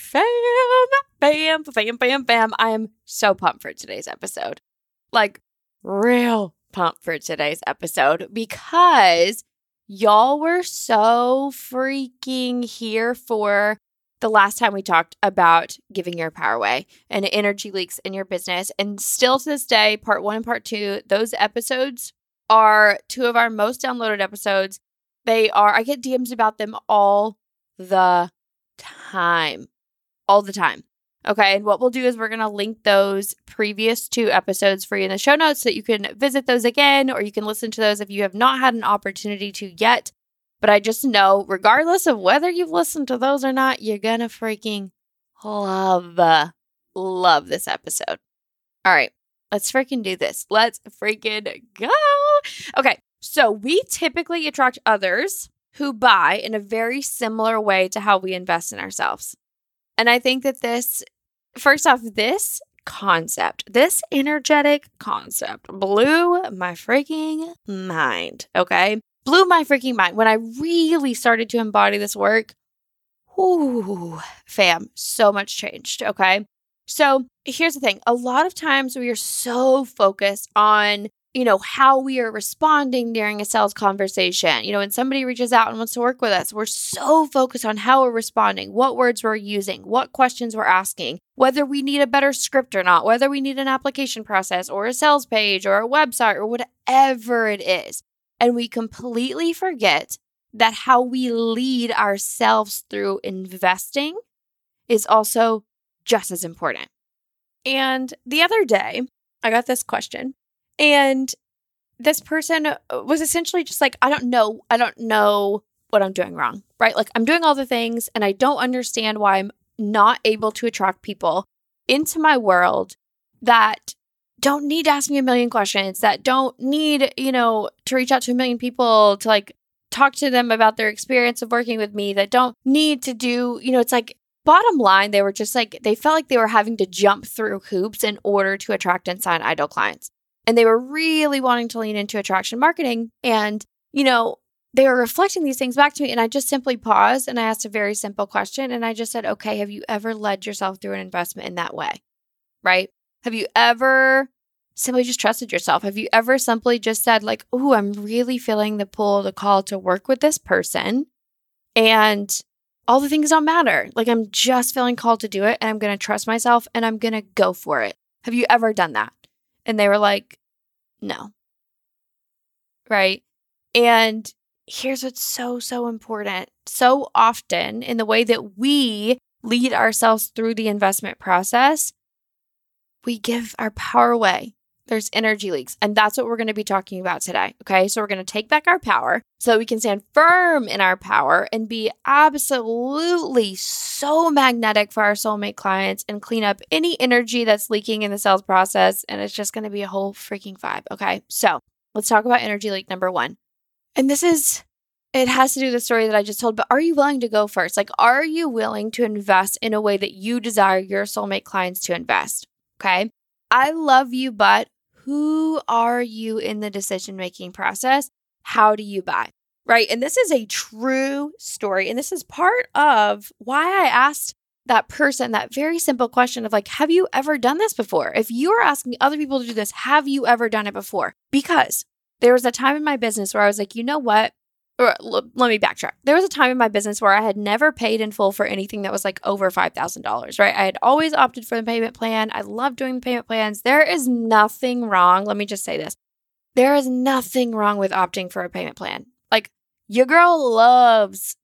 fam, bam, bam, bam, bam. I am so pumped for today's episode. Like, real pumped for today's episode because y'all were so freaking here for the last time we talked about giving your power away and energy leaks in your business. And still to this day, part one and part two, those episodes are two of our most downloaded episodes. They are, I get DMs about them all the time all the time. Okay. And what we'll do is we're going to link those previous two episodes for you in the show notes so that you can visit those again or you can listen to those if you have not had an opportunity to yet. But I just know, regardless of whether you've listened to those or not, you're going to freaking love, love this episode. All right. Let's freaking do this. Let's freaking go. Okay. So we typically attract others who buy in a very similar way to how we invest in ourselves. And I think that this, first off, this concept, this energetic concept blew my freaking mind. Okay. Blew my freaking mind. When I really started to embody this work, whoo, fam, so much changed. Okay. So here's the thing a lot of times we are so focused on you know, how we are responding during a sales conversation. You know, when somebody reaches out and wants to work with us, we're so focused on how we're responding, what words we're using, what questions we're asking, whether we need a better script or not, whether we need an application process or a sales page or a website or whatever it is. And we completely forget that how we lead ourselves through investing is also just as important. And the other day, I got this question and this person uh, was essentially just like, I don't know, I don't know what I'm doing wrong, right? Like, I'm doing all the things and I don't understand why I'm not able to attract people into my world that don't need to ask me a million questions, that don't need, you know, to reach out to a million people to like talk to them about their experience of working with me, that don't need to do, you know, it's like bottom line, they were just like, they felt like they were having to jump through hoops in order to attract and sign ideal clients. And they were really wanting to lean into attraction marketing. And, you know, they were reflecting these things back to me. And I just simply paused and I asked a very simple question. And I just said, okay, have you ever led yourself through an investment in that way? Right? Have you ever simply just trusted yourself? Have you ever simply just said, like, oh, I'm really feeling the pull, the call to work with this person? And all the things don't matter. Like, I'm just feeling called to do it and I'm going to trust myself and I'm going to go for it. Have you ever done that? And they were like, no. Right. And here's what's so, so important. So often, in the way that we lead ourselves through the investment process, we give our power away there's energy leaks. And that's what we're going to be talking about today. Okay. So we're going to take back our power so we can stand firm in our power and be absolutely so magnetic for our soulmate clients and clean up any energy that's leaking in the sales process. And it's just going to be a whole freaking vibe. Okay. So let's talk about energy leak number one. And this is it has to do with the story that I just told, but are you willing to go first? Like, are you willing to invest in a way that you desire your soulmate clients to invest? Okay. I love you, but who are you in the decision making process? How do you buy? Right. And this is a true story. And this is part of why I asked that person that very simple question of like, have you ever done this before? If you are asking other people to do this, have you ever done it before? Because there was a time in my business where I was like, you know what? Or let me backtrack. There was a time in my business where I had never paid in full for anything that was like over $5,000, right? I had always opted for the payment plan. I love doing the payment plans. There is nothing wrong. Let me just say this there is nothing wrong with opting for a payment plan. Like, your girl loves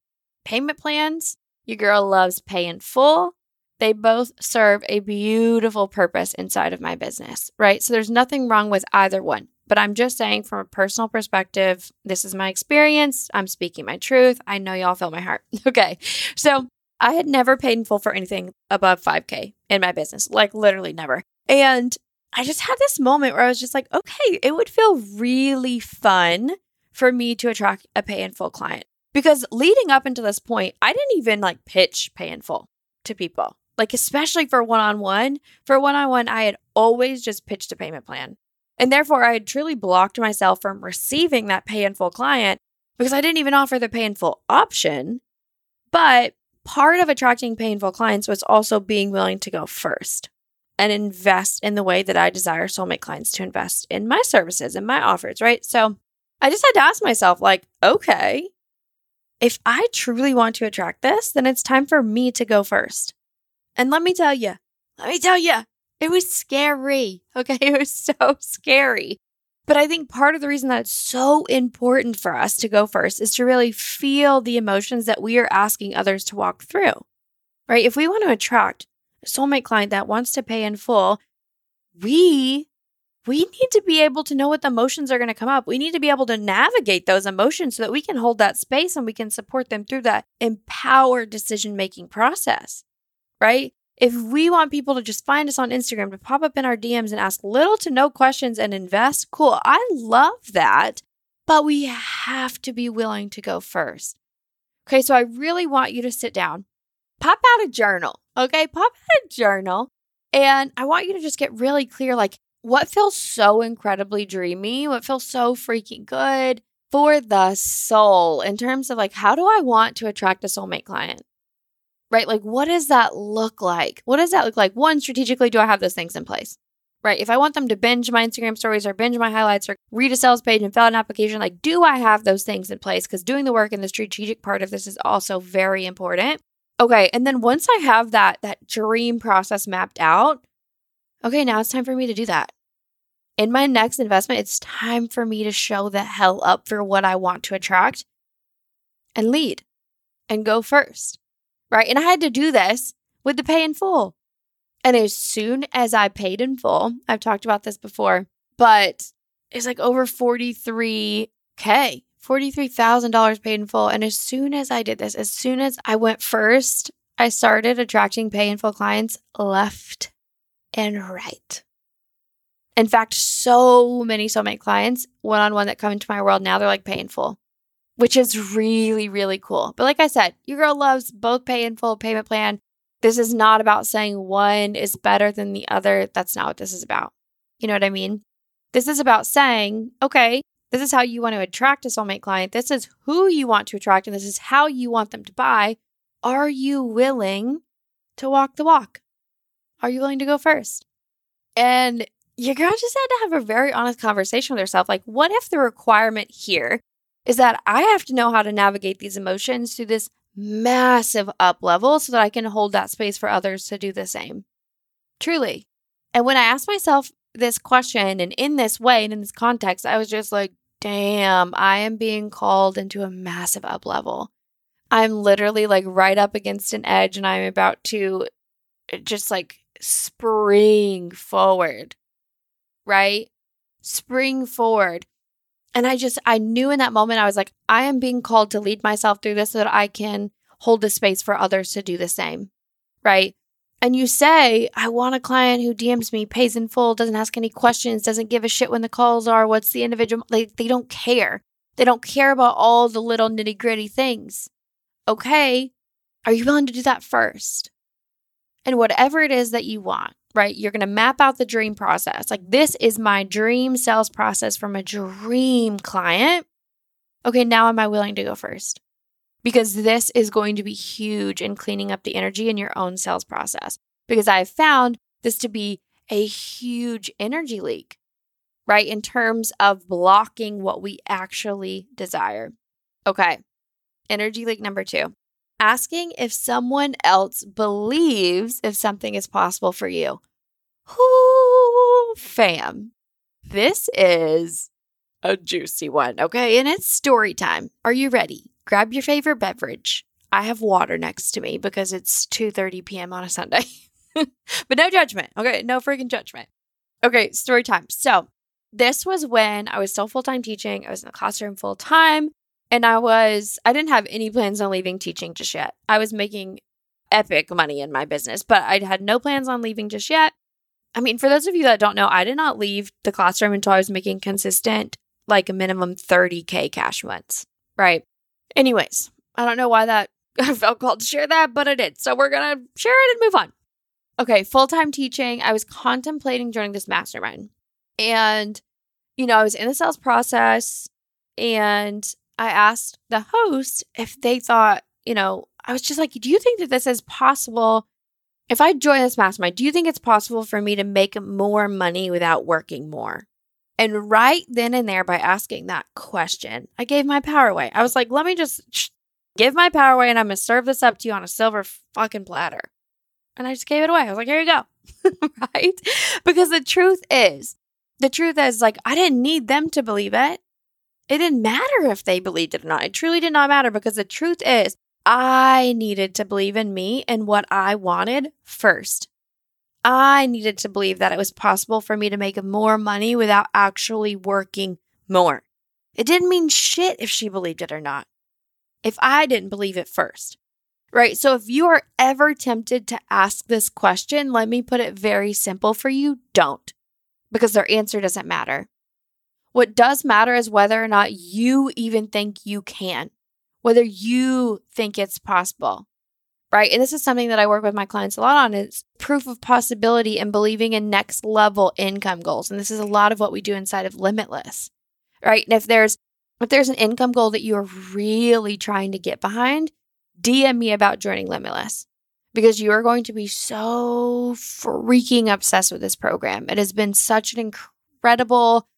payment plans, your girl loves pay in full, they both serve a beautiful purpose inside of my business, right? So there's nothing wrong with either one. But I'm just saying, from a personal perspective, this is my experience. I'm speaking my truth. I know y'all feel my heart. Okay. So I had never paid in full for anything above 5K in my business, like literally never. And I just had this moment where I was just like, okay, it would feel really fun for me to attract a pay in full client. Because leading up until this point, I didn't even like pitch pay in full to people. Like, especially for one on one. For one on one, I had always just pitched a payment plan. And therefore, I had truly blocked myself from receiving that pay in full client because I didn't even offer the pay in full option. But part of attracting painful clients was also being willing to go first and invest in the way that I desire soulmate clients to invest in my services and my offers, right? So I just had to ask myself, like, okay, if I truly want to attract this, then it's time for me to go first. And let me tell you, let me tell you, it was scary. Okay. It was so scary. But I think part of the reason that it's so important for us to go first is to really feel the emotions that we are asking others to walk through, right? If we want to attract a soulmate client that wants to pay in full, we we need to be able to know what the emotions are going to come up. We need to be able to navigate those emotions so that we can hold that space and we can support them through that empowered decision making process, right? If we want people to just find us on Instagram, to pop up in our DMs and ask little to no questions and invest, cool. I love that. But we have to be willing to go first. Okay, so I really want you to sit down, pop out a journal. Okay, pop out a journal. And I want you to just get really clear like, what feels so incredibly dreamy? What feels so freaking good for the soul in terms of like, how do I want to attract a soulmate client? Right? Like, what does that look like? What does that look like? One, strategically, do I have those things in place? Right. If I want them to binge my Instagram stories or binge my highlights or read a sales page and fill out an application, like, do I have those things in place? Because doing the work and the strategic part of this is also very important. Okay. And then once I have that, that dream process mapped out, okay, now it's time for me to do that. In my next investment, it's time for me to show the hell up for what I want to attract and lead and go first right? And I had to do this with the pay in full. And as soon as I paid in full, I've talked about this before, but it's like over 43K, $43,000 paid in full. And as soon as I did this, as soon as I went first, I started attracting pay in full clients left and right. In fact, so many soulmate clients, one on one that come into my world now, they're like pay in full which is really, really cool. But like I said, your girl loves both pay in full payment plan. This is not about saying one is better than the other. That's not what this is about. You know what I mean? This is about saying, okay, this is how you want to attract a soulmate client. This is who you want to attract, and this is how you want them to buy. Are you willing to walk the walk? Are you willing to go first? And your girl just had to have a very honest conversation with herself. Like, what if the requirement here is that I have to know how to navigate these emotions through this massive up level so that I can hold that space for others to do the same. Truly. And when I asked myself this question and in this way and in this context, I was just like, damn, I am being called into a massive up level. I'm literally like right up against an edge and I'm about to uh, just like spring forward, right? Spring forward. And I just, I knew in that moment, I was like, I am being called to lead myself through this so that I can hold the space for others to do the same. Right. And you say, I want a client who DMs me, pays in full, doesn't ask any questions, doesn't give a shit when the calls are, what's the individual, they, they don't care. They don't care about all the little nitty gritty things. Okay. Are you willing to do that first? And whatever it is that you want, right? You're going to map out the dream process. Like, this is my dream sales process from a dream client. Okay, now am I willing to go first? Because this is going to be huge in cleaning up the energy in your own sales process. Because I've found this to be a huge energy leak, right? In terms of blocking what we actually desire. Okay, energy leak number two asking if someone else believes if something is possible for you. Whoo, fam. This is a juicy one, okay? And it's story time. Are you ready? Grab your favorite beverage. I have water next to me because it's 2:30 p.m. on a Sunday. but no judgment. Okay, no freaking judgment. Okay, story time. So, this was when I was still full-time teaching. I was in the classroom full time and I was I didn't have any plans on leaving teaching just yet. I was making epic money in my business, but I had no plans on leaving just yet. I mean, for those of you that don't know, I did not leave the classroom until I was making consistent like a minimum 30k cash months, right? Anyways, I don't know why that I felt called to share that, but I did. So we're going to share it and move on. Okay, full time teaching. I was contemplating joining this mastermind. And, you know, I was in the sales process and I asked the host if they thought, you know, I was just like, do you think that this is possible? If I join this mastermind, do you think it's possible for me to make more money without working more? And right then and there, by asking that question, I gave my power away. I was like, let me just give my power away and I'm going to serve this up to you on a silver fucking platter. And I just gave it away. I was like, here you go. right? Because the truth is, the truth is, like, I didn't need them to believe it. It didn't matter if they believed it or not. It truly did not matter because the truth is, I needed to believe in me and what I wanted first. I needed to believe that it was possible for me to make more money without actually working more. It didn't mean shit if she believed it or not, if I didn't believe it first. Right. So if you are ever tempted to ask this question, let me put it very simple for you don't, because their answer doesn't matter. What does matter is whether or not you even think you can, whether you think it's possible right? And this is something that I work with my clients a lot on is proof of possibility and believing in next level income goals. And this is a lot of what we do inside of Limitless, right? And if there's if there's an income goal that you're really trying to get behind, DM me about joining Limitless because you are going to be so freaking obsessed with this program. It has been such an incredible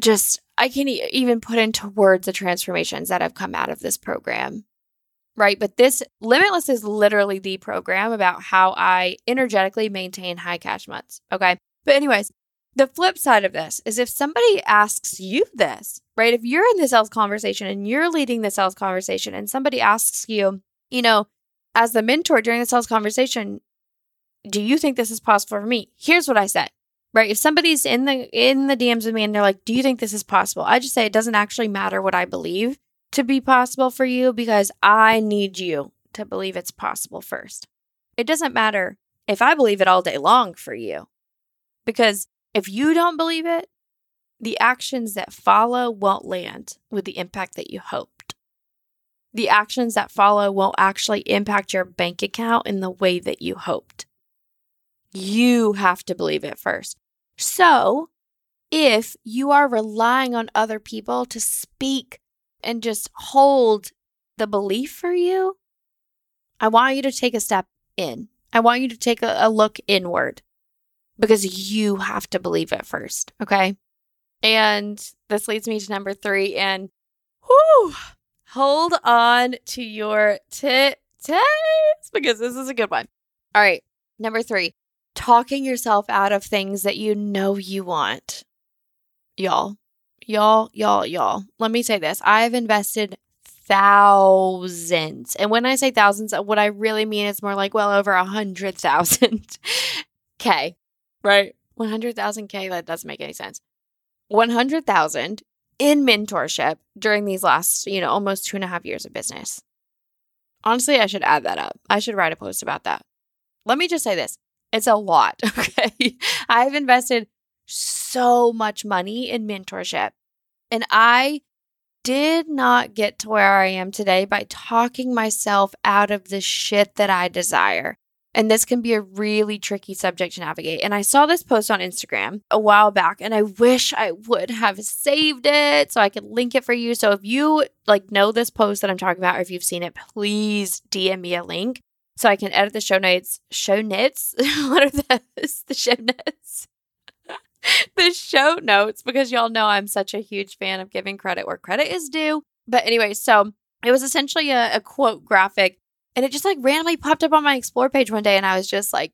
just I can't even put into words the transformations that have come out of this program right? But this Limitless is literally the program about how I energetically maintain high cash months. Okay. But, anyways, the flip side of this is if somebody asks you this, right? If you're in the sales conversation and you're leading the sales conversation and somebody asks you, you know, as the mentor during the sales conversation, do you think this is possible for me? Here's what I said. Right. If somebody's in the in the DMs with me and they're like, Do you think this is possible? I just say it doesn't actually matter what I believe to be possible for you because I need you to believe it's possible first. It doesn't matter if I believe it all day long for you, because if you don't believe it, the actions that follow won't land with the impact that you hoped. The actions that follow won't actually impact your bank account in the way that you hoped. You have to believe it first. So, if you are relying on other people to speak and just hold the belief for you, I want you to take a step in. I want you to take a, a look inward because you have to believe it first. Okay. And this leads me to number three. And whoo, hold on to your tits because this is a good one. All right. Number three, talking yourself out of things that you know you want. Y'all, y'all, y'all, y'all, let me say this. I have invested thousands. And when I say thousands, what I really mean is more like well over a hundred thousand K, right? 100,000 K, that doesn't make any sense. 100,000 in mentorship during these last, you know, almost two and a half years of business. Honestly, I should add that up. I should write a post about that. Let me just say this it's a lot. Okay. I've invested so much money in mentorship. And I did not get to where I am today by talking myself out of the shit that I desire. And this can be a really tricky subject to navigate. And I saw this post on Instagram a while back and I wish I would have saved it so I could link it for you. So if you like know this post that I'm talking about or if you've seen it, please DM me a link so I can edit the show notes. Show notes? what are those? The show notes? the show notes because y'all know I'm such a huge fan of giving credit where credit is due. But anyway, so it was essentially a, a quote graphic and it just like randomly popped up on my explore page one day and I was just like,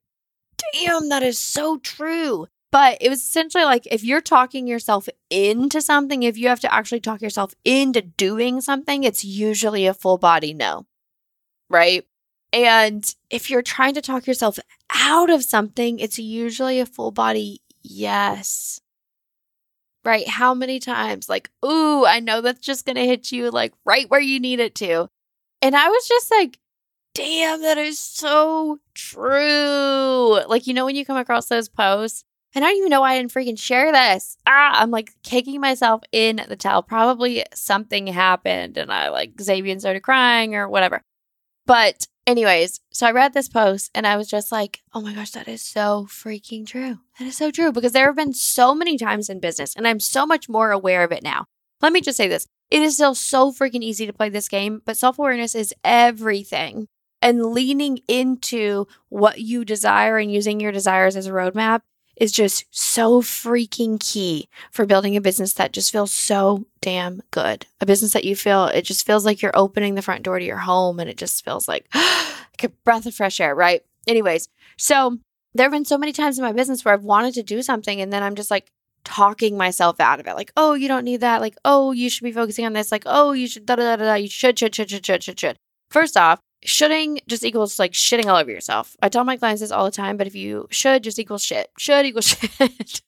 damn, that is so true. But it was essentially like if you're talking yourself into something, if you have to actually talk yourself into doing something, it's usually a full body no. right? And if you're trying to talk yourself out of something, it's usually a full body yes. Right? How many times, like, ooh, I know that's just going to hit you like right where you need it to. And I was just like, damn, that is so true. Like, you know, when you come across those posts, and I don't even know why I didn't freaking share this. Ah, I'm like kicking myself in the tail. Probably something happened and I like Xavier started crying or whatever. But anyways, so I read this post and I was just like, oh my gosh, that is so freaking true. That is so true because there have been so many times in business and I'm so much more aware of it now. Let me just say this it is still so freaking easy to play this game, but self awareness is everything. And leaning into what you desire and using your desires as a roadmap is just so freaking key for building a business that just feels so damn good. A business that you feel, it just feels like you're opening the front door to your home and it just feels like, like a breath of fresh air, right? Anyways, so there have been so many times in my business where I've wanted to do something and then I'm just like talking myself out of it. Like, oh, you don't need that. Like, oh, you should be focusing on this. Like, oh, you should da da da da. You should, should, should, should, should, should, should. First off, shoulding just equals like shitting all over yourself. I tell my clients this all the time, but if you should just equals shit. Should equals shit.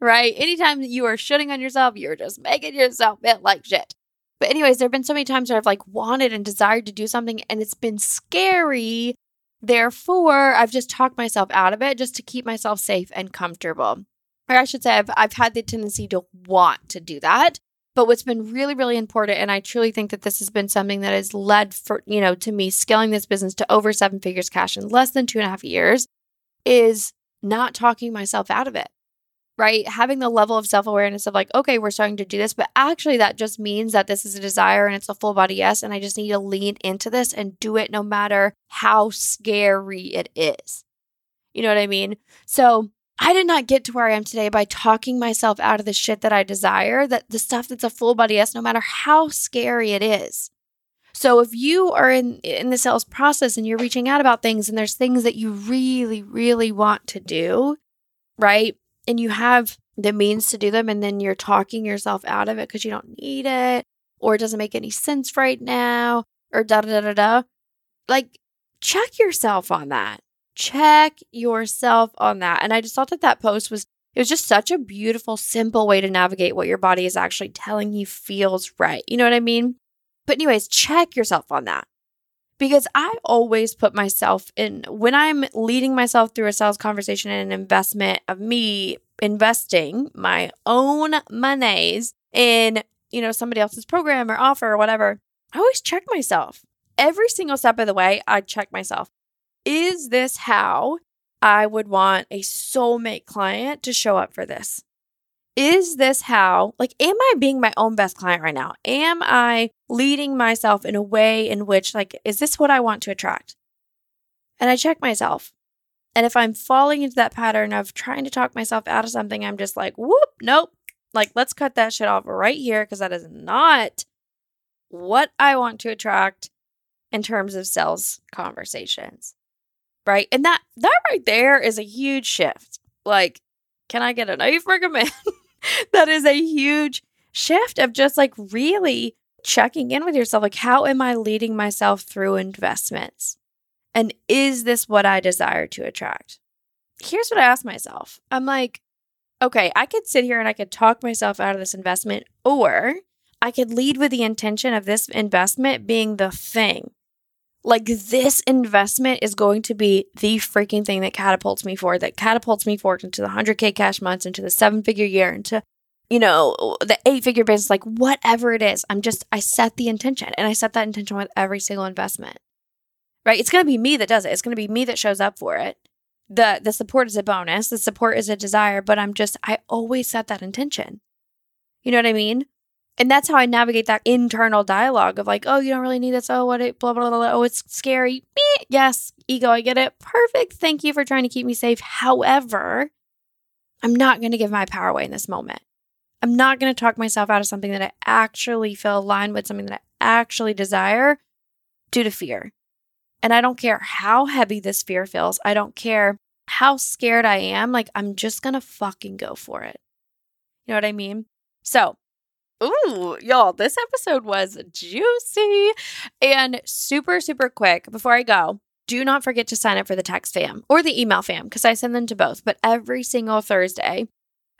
right? Anytime you are shitting on yourself, you're just making yourself feel like shit. But anyways, there have been so many times where I've like wanted and desired to do something and it's been scary. Therefore, I've just talked myself out of it just to keep myself safe and comfortable. Or I should say I've I've had the tendency to want to do that. But what's been really, really important, and I truly think that this has been something that has led for, you know, to me scaling this business to over seven figures cash in less than two and a half years, is not talking myself out of it. Right. Having the level of self awareness of like, okay, we're starting to do this, but actually that just means that this is a desire and it's a full body yes. And I just need to lean into this and do it no matter how scary it is. You know what I mean? So I did not get to where I am today by talking myself out of the shit that I desire, that the stuff that's a full body yes, no matter how scary it is. So if you are in in the sales process and you're reaching out about things and there's things that you really really want to do, right? And you have the means to do them and then you're talking yourself out of it because you don't need it or it doesn't make any sense right now or da da da da. Like check yourself on that. Check yourself on that. And I just thought that that post was, it was just such a beautiful, simple way to navigate what your body is actually telling you feels right. You know what I mean? But, anyways, check yourself on that. Because I always put myself in, when I'm leading myself through a sales conversation and an investment of me investing my own monies in, you know, somebody else's program or offer or whatever, I always check myself. Every single step of the way, I check myself. Is this how I would want a soulmate client to show up for this? Is this how, like, am I being my own best client right now? Am I leading myself in a way in which, like, is this what I want to attract? And I check myself. And if I'm falling into that pattern of trying to talk myself out of something, I'm just like, whoop, nope. Like, let's cut that shit off right here because that is not what I want to attract in terms of sales conversations right? And that that right there is a huge shift. Like, can I get a knife recommend? that is a huge shift of just like really checking in with yourself. Like, how am I leading myself through investments? And is this what I desire to attract? Here's what I ask myself I'm like, okay, I could sit here and I could talk myself out of this investment, or I could lead with the intention of this investment being the thing like this investment is going to be the freaking thing that catapults me forward, that catapults me forward into the 100K cash months, into the seven figure year, into, you know, the eight figure business, like whatever it is. I'm just, I set the intention and I set that intention with every single investment, right? It's going to be me that does it. It's going to be me that shows up for it. The, the support is a bonus. The support is a desire, but I'm just, I always set that intention. You know what I mean? And that's how I navigate that internal dialogue of like, oh, you don't really need this. Oh, what it, blah, blah, blah, blah. Oh, it's scary. Yes, ego, I get it. Perfect. Thank you for trying to keep me safe. However, I'm not going to give my power away in this moment. I'm not going to talk myself out of something that I actually feel aligned with, something that I actually desire due to fear. And I don't care how heavy this fear feels. I don't care how scared I am. Like, I'm just going to fucking go for it. You know what I mean? So, Ooh, y'all, this episode was juicy and super, super quick. Before I go, do not forget to sign up for the text fam or the email fam because I send them to both. But every single Thursday,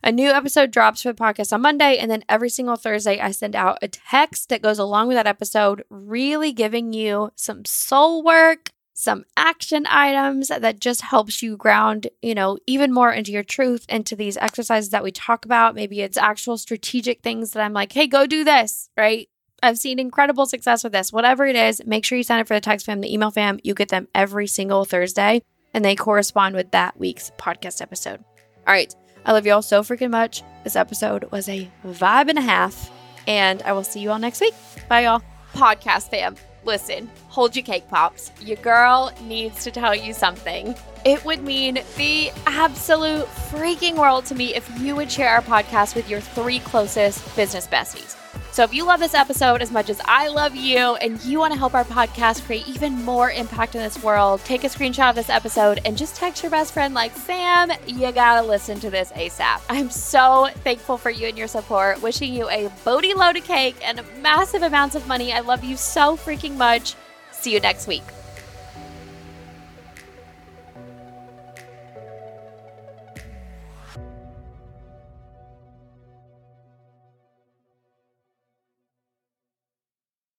a new episode drops for the podcast on Monday. And then every single Thursday, I send out a text that goes along with that episode, really giving you some soul work, some action items that just helps you ground, you know, even more into your truth, into these exercises that we talk about. Maybe it's actual strategic things that I'm like, hey, go do this, right? I've seen incredible success with this. Whatever it is, make sure you sign up for the text fam, the email fam. You get them every single Thursday, and they correspond with that week's podcast episode. All right. I love you all so freaking much. This episode was a vibe and a half, and I will see you all next week. Bye, y'all. Podcast fam, listen, hold your cake pops. Your girl needs to tell you something. It would mean the absolute freaking world to me if you would share our podcast with your three closest business besties. So if you love this episode as much as I love you and you want to help our podcast create even more impact in this world, take a screenshot of this episode and just text your best friend like, Sam, you gotta listen to this ASAP. I'm so thankful for you and your support. Wishing you a boaty load of cake and massive amounts of money. I love you so freaking much. See you next week.